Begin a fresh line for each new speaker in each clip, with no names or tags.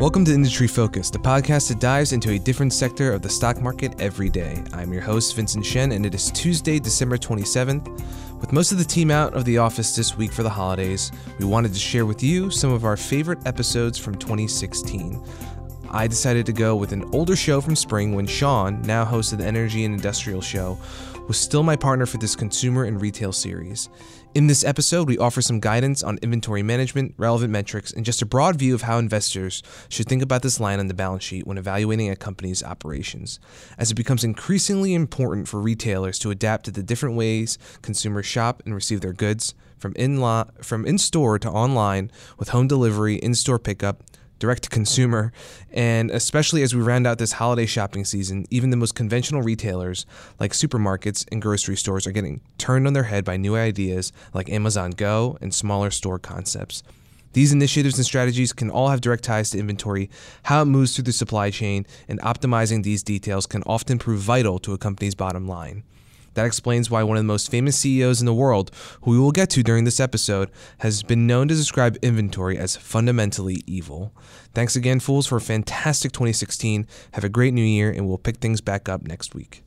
Welcome to Industry Focus, the podcast that dives into a different sector of the stock market every day. I'm your host, Vincent Shen, and it is Tuesday, December 27th. With most of the team out of the office this week for the holidays, we wanted to share with you some of our favorite episodes from 2016. I decided to go with an older show from spring when Sean, now host of the Energy and Industrial Show, was still my partner for this consumer and retail series. In this episode, we offer some guidance on inventory management, relevant metrics, and just a broad view of how investors should think about this line on the balance sheet when evaluating a company's operations, as it becomes increasingly important for retailers to adapt to the different ways consumers shop and receive their goods, from in from in store to online, with home delivery, in store pickup, direct to consumer. And especially as we round out this holiday shopping season, even the most conventional retailers like supermarkets and grocery stores are getting turned on their head by new ideas like Amazon Go and smaller store concepts. These initiatives and strategies can all have direct ties to inventory, how it moves through the supply chain, and optimizing these details can often prove vital to a company's bottom line. That explains why one of the most famous CEOs in the world, who we will get to during this episode, has been known to describe inventory as fundamentally evil. Thanks again, fools, for a fantastic 2016. Have a great new year, and we'll pick things back up next week.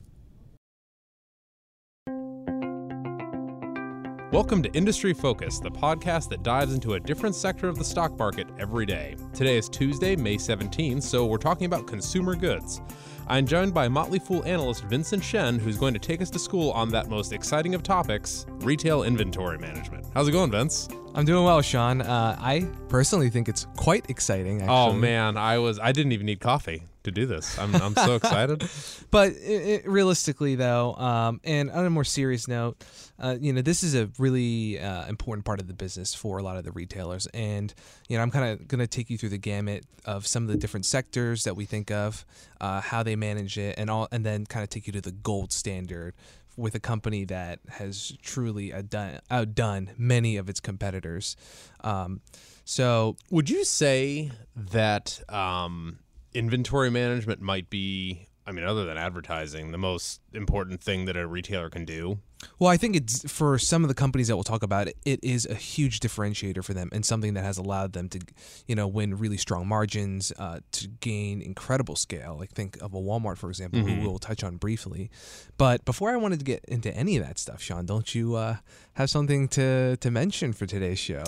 Welcome to Industry Focus, the podcast that dives into a different sector of the stock market every day. Today is Tuesday, May 17th, so we're talking about consumer goods. I'm joined by Motley Fool analyst Vincent Shen, who's going to take us to school on that most exciting of topics retail inventory management. How's it going, Vince?
I'm doing well, Sean. Uh, I personally think it's quite exciting.
Oh, actually. Oh man, I was I didn't even need coffee to do this. I'm, I'm so excited.
But it, it, realistically, though, um, and on a more serious note, uh, you know, this is a really uh, important part of the business for a lot of the retailers. And, you know, I'm kind of going to take you through the gamut of some of the different sectors that we think of, uh, how they manage it, and all, and then kind of take you to the gold standard with a company that has truly outdone, outdone many of its competitors. Um, so,
would you say that um, inventory management might be I mean, other than advertising, the most important thing that a retailer can do
well, I think it's for some of the companies that we'll talk about. It is a huge differentiator for them, and something that has allowed them to, you know, win really strong margins, uh, to gain incredible scale. Like think of a Walmart, for example, mm-hmm. who we'll touch on briefly. But before I wanted to get into any of that stuff, Sean, don't you uh, have something to to mention for today's show?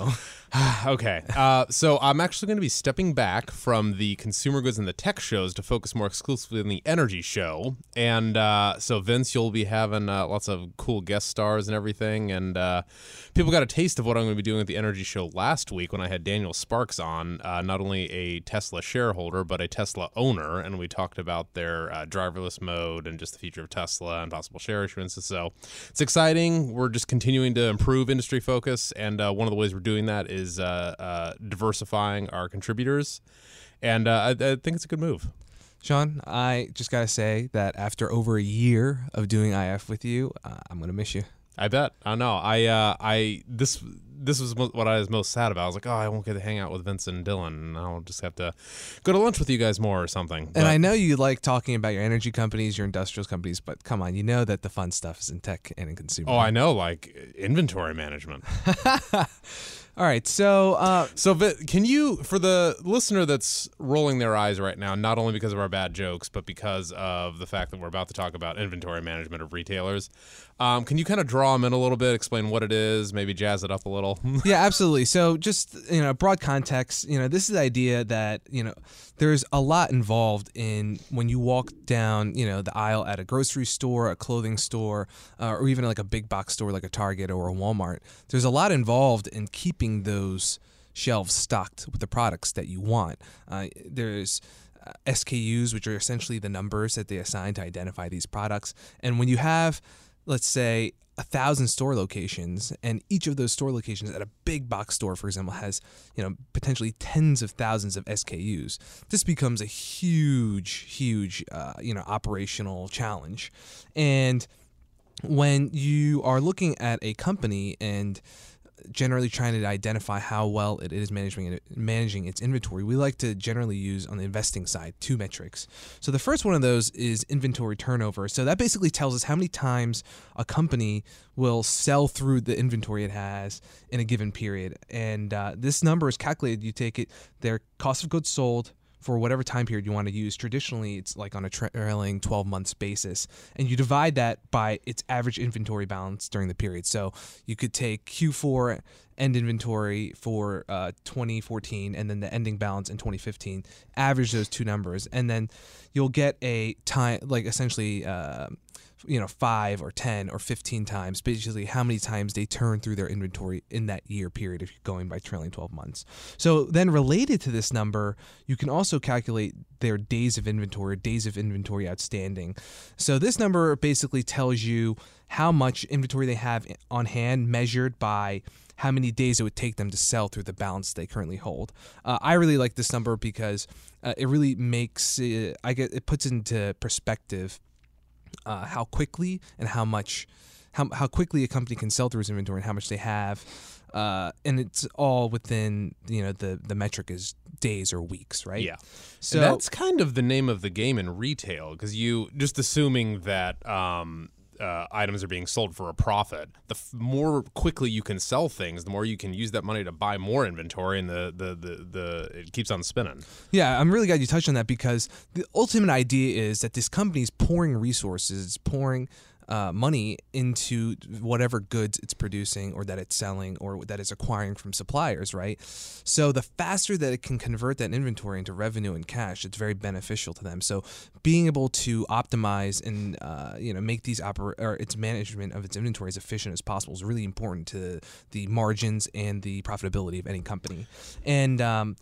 okay, uh, so I'm actually going to be stepping back from the consumer goods and the tech shows to focus more exclusively on the energy show, and uh, so Vince, you'll be having uh, lots of cool cool guest stars and everything. And uh, people got a taste of what I'm going to be doing at the Energy Show last week when I had Daniel Sparks on, uh, not only a Tesla shareholder, but a Tesla owner. And we talked about their uh, driverless mode and just the future of Tesla and possible share issuances. So it's exciting. We're just continuing to improve industry focus. And uh, one of the ways we're doing that is uh, uh, diversifying our contributors. And I, I think it's a good move.
Sean, I just got to say that after over a year of doing IF with you, uh, I'm going to miss you.
I bet. I know. I uh, I this this was what I was most sad about. I was like, oh, I won't get to hang out with Vincent and Dylan, and I'll just have to go to lunch with you guys more or something.
But, and I know you like talking about your energy companies, your industrials companies, but come on, you know that the fun stuff is in tech and in consumer.
Oh, I know, like inventory management.
All right, so uh,
so can you, for the listener that's rolling their eyes right now, not only because of our bad jokes, but because of the fact that we're about to talk about inventory management of retailers, um, can you kind of draw them in a little bit, explain what it is, maybe jazz it up a little?
yeah, absolutely. So just you know, broad context. You know, this is the idea that you know there's a lot involved in when you walk down you know the aisle at a grocery store, a clothing store, uh, or even like a big box store like a Target or a Walmart. There's a lot involved in keeping keeping those shelves stocked with the products that you want. Uh, there's uh, SKUs, which are essentially the numbers that they assign to identify these products. And when you have, let's say, a thousand store locations, and each of those store locations at a big box store, for example, has you know potentially tens of thousands of SKUs. This becomes a huge, huge uh, you know operational challenge. And when you are looking at a company and generally trying to identify how well it is managing managing its inventory, we like to generally use on the investing side two metrics. So the first one of those is inventory turnover. So that basically tells us how many times a company will sell through the inventory it has in a given period, and uh, this number is calculated. You take it their cost of goods sold for whatever time period you want to use. Traditionally, it's like on a trailing 12 months basis, and you divide that by its average inventory balance during the period. So you could take Q4 end inventory for uh, 2014 and then the ending balance in 2015, average those two numbers, and then you'll get a time, like essentially. Uh, you know, five or 10 or 15 times, basically how many times they turn through their inventory in that year period if you're going by trailing 12 months. So then related to this number, you can also calculate their days of inventory, days of inventory outstanding. So this number basically tells you how much inventory they have on hand measured by how many days it would take them to sell through the balance they currently hold. Uh, I really like this number because uh, it really makes it, I get it puts into perspective uh, how quickly and how much how, how quickly a company can sell through its inventory and how much they have uh, and it's all within you know the the metric is days or weeks right?
Yeah. So and that's kind of the name of the game in retail because you just assuming that um, uh, items are being sold for a profit, the f- more quickly you can sell things, the more you can use that money to buy more inventory, and the the the, the it keeps on spinning.
Yeah, I'm really glad you touched on that because the ultimate idea is that this company is pouring resources, pouring uh, money into whatever goods it's producing or that it's selling or that it's acquiring from suppliers, right? So the faster that it can convert that inventory into revenue and cash, it's very beneficial to them. So being able to optimize and uh, you know make these oper- or its management of its inventory as efficient as possible is really important to the margins and the profitability of any company. And um,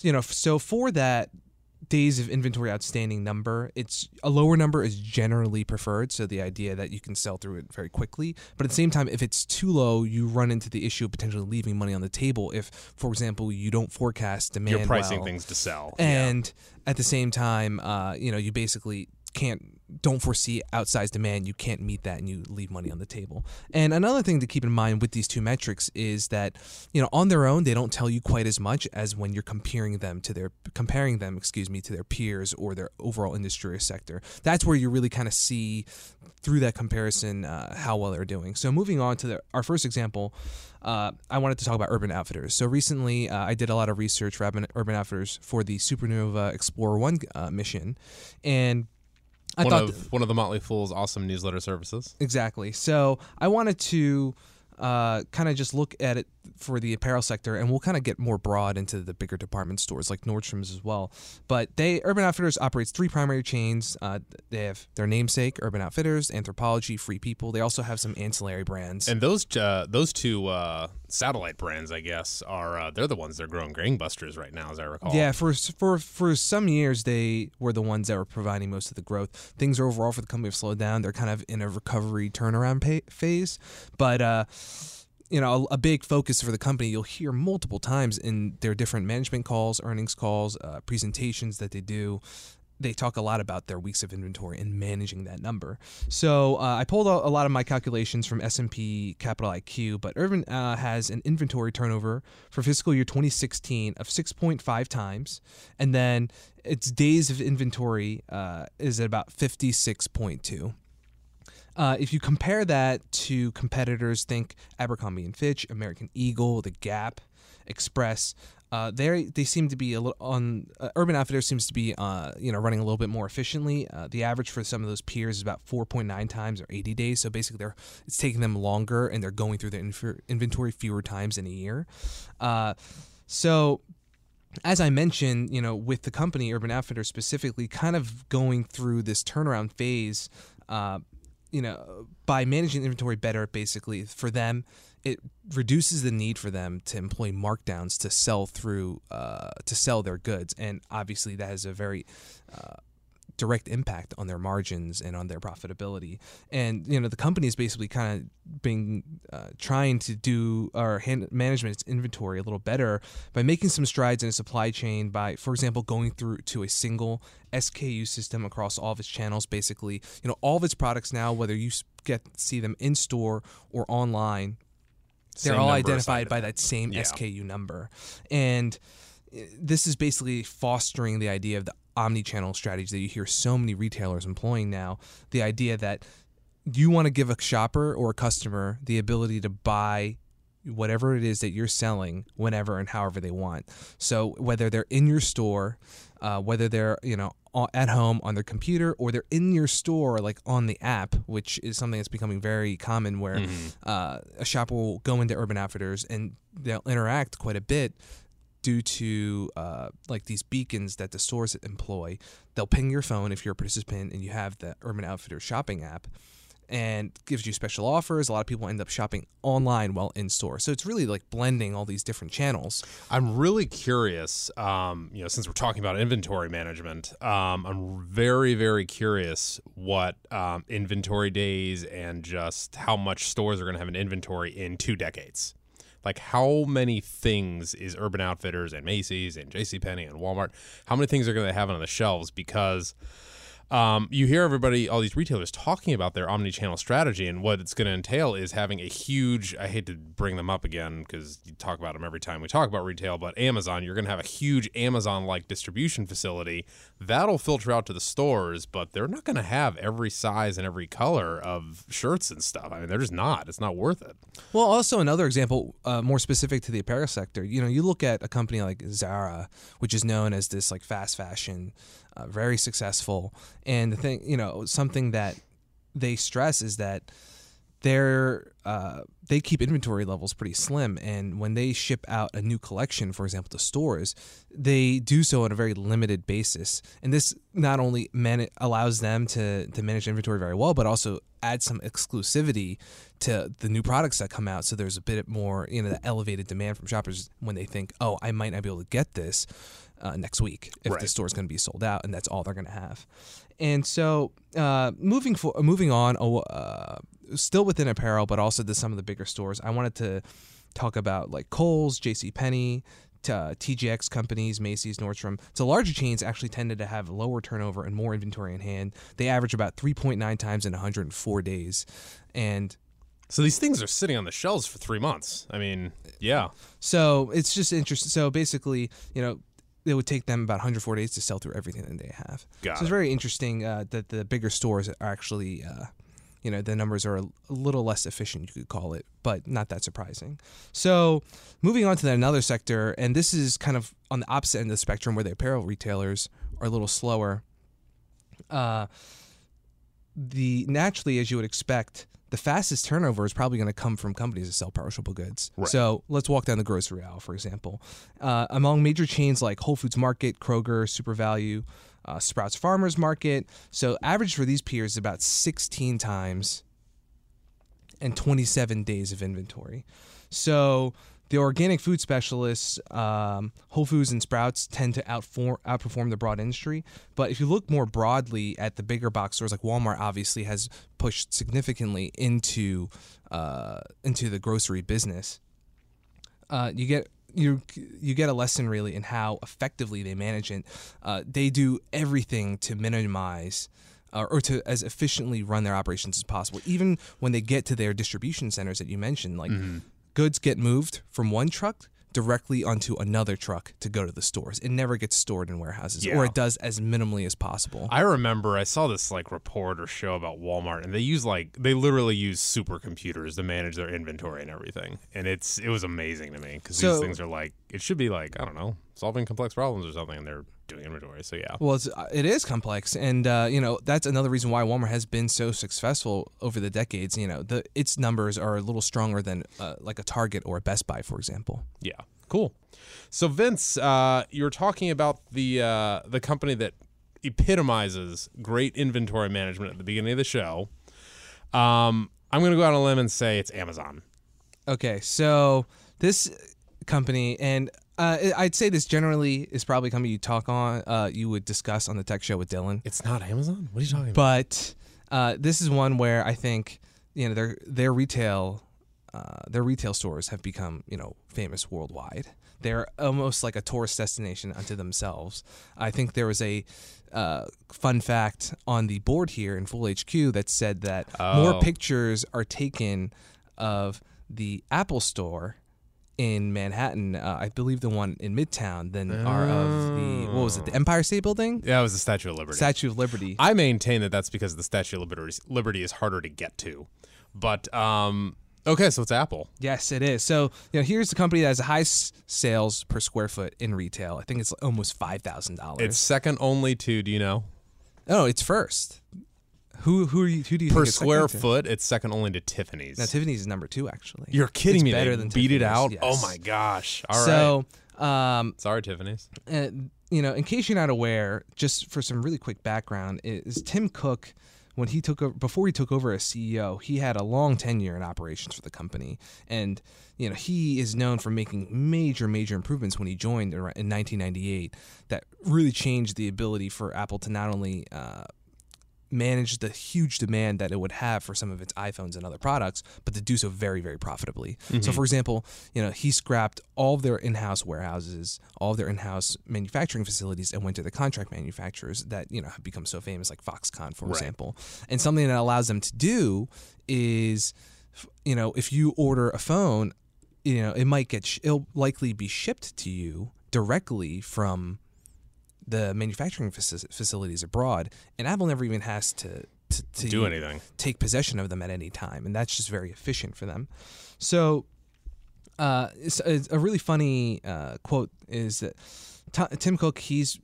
you know, so for that days of inventory outstanding number. It's a lower number is generally preferred, so the idea that you can sell through it very quickly. But at the same time, if it's too low, you run into the issue of potentially leaving money on the table. If, for example, you don't forecast demand,
you're pricing
well,
things to sell,
and yeah. at the same time, uh, you know, you basically can't don't foresee outsized demand, you can't meet that and you leave money on the table. And another thing to keep in mind with these two metrics is that, you know, on their own they don't tell you quite as much as when you're comparing them to their comparing them, excuse me, to their peers or their overall industry or sector. That's where you really kind of see through that comparison uh, how well they're doing. So moving on to the, our first example, uh, I wanted to talk about Urban Outfitters. So recently, uh, I did a lot of research for Urban Outfitters for the Supernova Explorer One uh, mission, and
I one thought of th- one of the Motley Fool's awesome newsletter services.
Exactly. So I wanted to uh, kind of just look at it for the apparel sector, and we'll kind of get more broad into the bigger department stores like Nordstrom's as well. But they Urban Outfitters operates three primary chains. Uh, they have their namesake, Urban Outfitters, Anthropologie, Free People. They also have some ancillary brands.
And those uh, those two uh, satellite brands, I guess, are uh, they're the ones that are growing gangbusters right now, as I recall.
Yeah, for for for some years they were the ones that were providing most of the growth. Things are overall for the company have slowed down. They're kind of in a recovery turnaround pay- phase, but uh, you know, a, a, big focus for the company. You'll hear multiple times in their different management calls, earnings calls, uh, presentations that they do. They talk a lot about their weeks of inventory and managing that number. So uh, I pulled a, lot of my calculations from S&P Capital IQ, but Urban uh, has an inventory turnover for fiscal year 2016 of 6.5 times, and then its days of inventory uh, is at about 56.2. Uh, if you compare that to competitors, think Abercrombie and Fitch, American Eagle, The Gap, Express. Uh, they they seem to be a little on uh, Urban Outfitters seems to be uh, you know running a little bit more efficiently. Uh, the average for some of those peers is about 4.9 times or 80 days. So basically, they're it's taking them longer and they're going through their inf- inventory fewer times in a year. Uh, so as I mentioned, you know, with the company Urban Outfitters specifically, kind of going through this turnaround phase. Uh, you know, by managing inventory better, basically for them, it reduces the need for them to employ markdowns to sell through uh, to sell their goods, and obviously that has a very uh, direct impact on their margins and on their profitability. And you know, the company is basically kind of being uh, trying to do or hand, management its inventory a little better by making some strides in a supply chain. By, for example, going through to a single SKU system across all of its channels. Basically, you know, all of its products now, whether you get see them in store or online, they're all identified by that same yeah. SKU number, and eh, this is basically fostering the idea of the omni-channel strategy that you hear so many retailers employing now. The idea that you want to give a shopper or a customer the ability to buy whatever it is that you're selling whenever and however they want. So whether they're in your store, uh, whether they're you know at home on their computer or they're in your store like on the app, which is something that's becoming very common where uh, a shopper will go into Urban Outfitters and they'll interact quite a bit due to uh, like these beacons that the stores employ. They'll ping your phone if you're a participant and you have the Urban Outfitters shopping app and gives you special offers. A lot of people end up shopping online while in store. So it's really like blending all these different channels.
I'm really curious. Um, you know, since we're talking about inventory management, um, I'm very, very curious what um, inventory days and just how much stores are going to have an inventory in two decades. Like, how many things is Urban Outfitters and Macy's and JCPenney and Walmart? How many things are going to have on the shelves? Because um, you hear everybody, all these retailers talking about their omni-channel strategy, and what it's going to entail is having a huge. I hate to bring them up again because you talk about them every time we talk about retail, but Amazon, you're going to have a huge Amazon-like distribution facility that'll filter out to the stores, but they're not going to have every size and every color of shirts and stuff. I mean, they're just not. It's not worth it.
Well, also another example, uh, more specific to the apparel sector. You know, you look at a company like Zara, which is known as this like fast fashion, uh, very successful, and the thing, you know, something that they stress is that they're uh, they keep inventory levels pretty slim, and when they ship out a new collection, for example, to stores, they do so on a very limited basis, and this not only man- allows them to to manage inventory very well, but also add some exclusivity to the new products that come out. So there's a bit more, you know, the elevated demand from shoppers when they think, oh, I might not be able to get this uh, next week if
Right.
the is going to be sold out, and that's all they're going to have. And so, uh, moving for moving on, uh, still within apparel, but also to some of the bigger stores. I wanted to talk about like Kohl's, J.C. Penney. Uh, TJX companies, Macy's, Nordstrom. So larger chains actually tended to have lower turnover and more inventory in hand. They average about 3.9 times in 104 days. And
So these things are sitting on the shelves for three months. I mean, yeah.
So it's just interesting. So basically, you know, it would take them about 104 days to sell through everything that they have.
Got
so it's
it.
very interesting uh, that the bigger stores are actually, uh, you know, the numbers are a, little less efficient, you could call it, but not that surprising. So moving on to another sector, and this is kind of on the opposite end of the spectrum where the apparel retailers are a little slower. Uh, the naturally, as you would expect, the fastest turnover is probably going to come from companies that sell perishable goods.
Right.
So let's walk down the grocery aisle, for example. Uh, among major chains like Whole Foods Market, Kroger, Supervalu, uh, Sprouts Farmers Market, so average for these peers is about 16 times and 27 days of inventory. So the organic food specialists, um, Whole Foods and Sprouts, tend to outform, outperform the broad industry. But if you look more broadly at the bigger box stores, like Walmart, obviously has pushed significantly into uh, into the grocery business. Uh, you get you you get a lesson really in how effectively they manage it. Uh, they do everything to minimize uh, or to as efficiently run their operations as possible. Even when they get to their distribution centers that you mentioned, like goods get moved from one truck directly onto another truck to go to the stores. It never gets stored in warehouses,
Yeah.
or it does as minimally as possible.
I remember I saw this like report or show about Walmart, and they use like they literally use supercomputers to manage their inventory and everything, and it's it was amazing to me because
So-
these things are like it should be like I don't know solving complex problems or something, and they're doing inventory. So yeah,
Well, it's, uh, it is complex, and uh, you know that's another reason why Walmart has been so successful over the decades. You know, the its numbers are a little stronger than uh, like a Target or a Best Buy, for example.
yeah, cool. So Vince, uh, you're talking about the uh, the company that epitomizes great inventory management at the beginning of the show. Um, I'm gonna go out on a limb and say it's Amazon.
Okay, so this company, and uh, I'd say this generally is probably company you talk on, uh, you would discuss on the tech show with Dylan.
It's not Amazon. What are you talking about?
but uh, this is one where I think you know their their retail uh, their retail stores have become you know famous worldwide. They're almost like a tourist destination unto themselves. I think there was a uh, fun fact on the board here in Fool HQ that said that more
Oh.
pictures are taken of the Apple Store in Manhattan, uh, I believe the one in Midtown, than are of the what was it, the Empire State Building,
Yeah, it was the Statue of Liberty.
Statue of Liberty.
I maintain that that's because the Statue of Liberty, Liberty is harder to get to. But um, Okay, so it's Apple.
Yes, it is. So, you know, here's the company that has the highest sales per square foot in retail. I think it's almost five thousand dollars.
It's second only to, do you know?
Oh, it's first. Who who are you, who do you
Per square foot, it's second only to Tiffany's.
Now Tiffany's is number two actually.
You're kidding
It's
me.
Better
they
than
beat it out.
yes.
Oh my gosh. All right.
so, um,
Sorry, Tiffany's.
uh, you know, in case you're not aware, just for some really quick background, is Tim Cook. When he took over, before he took over as CEO, he had a long tenure in operations for the company, and you know he is known for making major, major improvements when he joined in 1998 that really changed the ability for Apple to not only uh, manage the huge demand that it would have for some of its iPhones and other products, but to do so very, very profitably. So, mm-hmm. for example, you know, he scrapped all of their in-house warehouses, all of their in-house manufacturing facilities, and went to the contract manufacturers that you know have become so famous, like Foxconn, for example. And something that allows them to do is, you know, if you order a phone, you know, it might get, sh- it'll likely be shipped to you directly from the manufacturing facilities abroad, and Apple never even has to to, to
Do anything.
take possession of them at any time, and that's just very efficient for them. So, uh, it's, it's a really funny uh, quote is that T- Tim Cook he's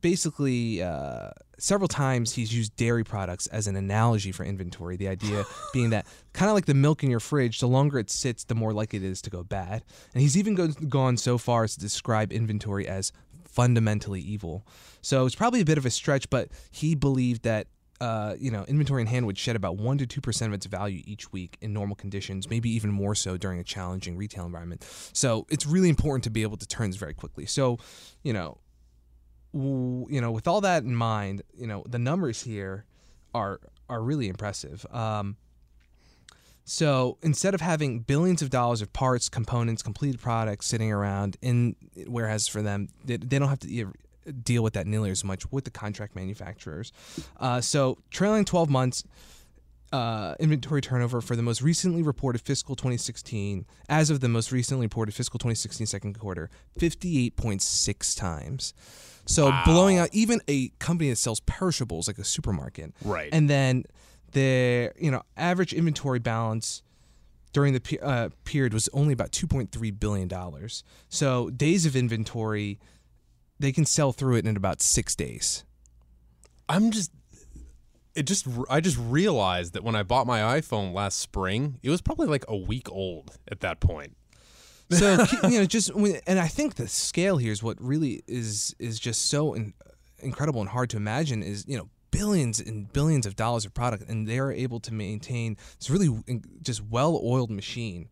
basically uh, several times he's used dairy products as an analogy for inventory. The idea being that kind of like the milk in your fridge, the longer it sits, the more likely it is to go bad. And he's even go- gone so far as to describe inventory as fundamentally evil. So it's probably a bit of a stretch, but he believed that. Uh, you know, inventory in hand would shed about one to two percent of its value each week in normal conditions, maybe even more so during a challenging retail environment. So it's really important to be able to turn this very quickly. So, you know, w- you know, with all that in mind, you know, the numbers here are are really impressive. Um, so instead of having billions of dollars of parts, components, completed products sitting around in warehouses for them, they, they don't have to deal with that nearly as much with the contract manufacturers. Uh, so trailing 12 months. Uh, inventory turnover for the most recently reported fiscal 2016, as of the most recently reported fiscal 2016 second quarter, 58.6 times. So blowing out even a company that sells perishables like a supermarket.
Right.
And then the you know average inventory balance during the uh, period was only about 2.3 billion dollars. So days of inventory, they can sell through it in about six days.
I'm just it just I just realized that when I bought my iPhone last spring, it was probably like a week old at that point.
So you know, just and I think the scale here is what really is is just so in, incredible and hard to imagine. Is you know billions and billions of dollars of product, and they are able to maintain this really just well oiled machine.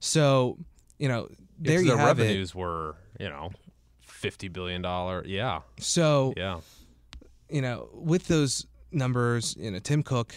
So you know, there you
the
have it.
revenues were, you know, fifty billion dollar. Yeah,
So
yeah.
you know, with those numbers, you know, Tim Cook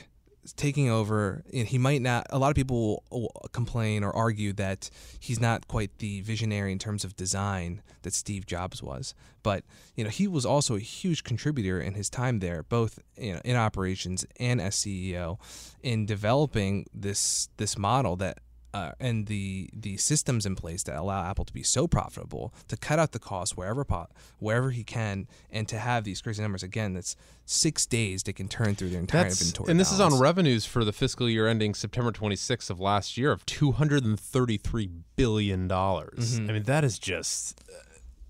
taking over. and he might not. A lot of people will, complain or argue that he's not quite the visionary in terms of design that Steve Jobs was. But you know, he was also a huge contributor in his time there, both you know in operations and as CEO, in developing this this model that. Uh, and the the systems in place that allow Apple to be so profitable to cut out the cost wherever po- wherever he can and to have these crazy numbers again that's six days they can turn through their entire
That's,
inventory
and this is on revenues for the fiscal year ending September 26th of last year of 233 billion dollars.
Mm-hmm.
I mean, that is just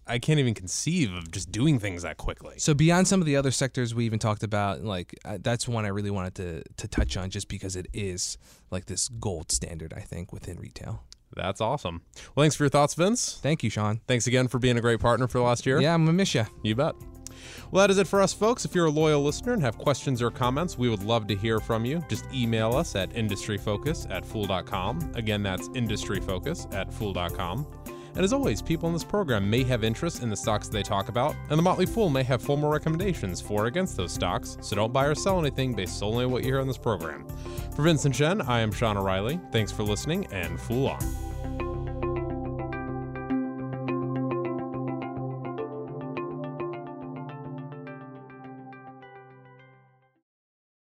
I can't even conceive of just doing things that quickly.
so beyond some of the other sectors we even talked about like uh, that's one I really wanted to to touch on just because it is like this gold standard I think within retail
That's awesome. Well, thanks for your thoughts, Vince.
thank you Sean
Thanks again for being a great partner for the last year.
yeah I'm gonna miss you
You bet. Well, that is it for us, folks. If you're a loyal listener and have questions or comments, we would love to hear from you. Just email us at industryfocus at fool.com. Again, that's industryfocus at fool.com. And as always, people in this program may have interest in the stocks they talk about, and the Motley Fool may have formal recommendations for or against those stocks, so don't buy or sell anything based solely on what you hear on this program. For Vincent Shen, I am Sean O'Reilly. Thanks for listening, and Fool on.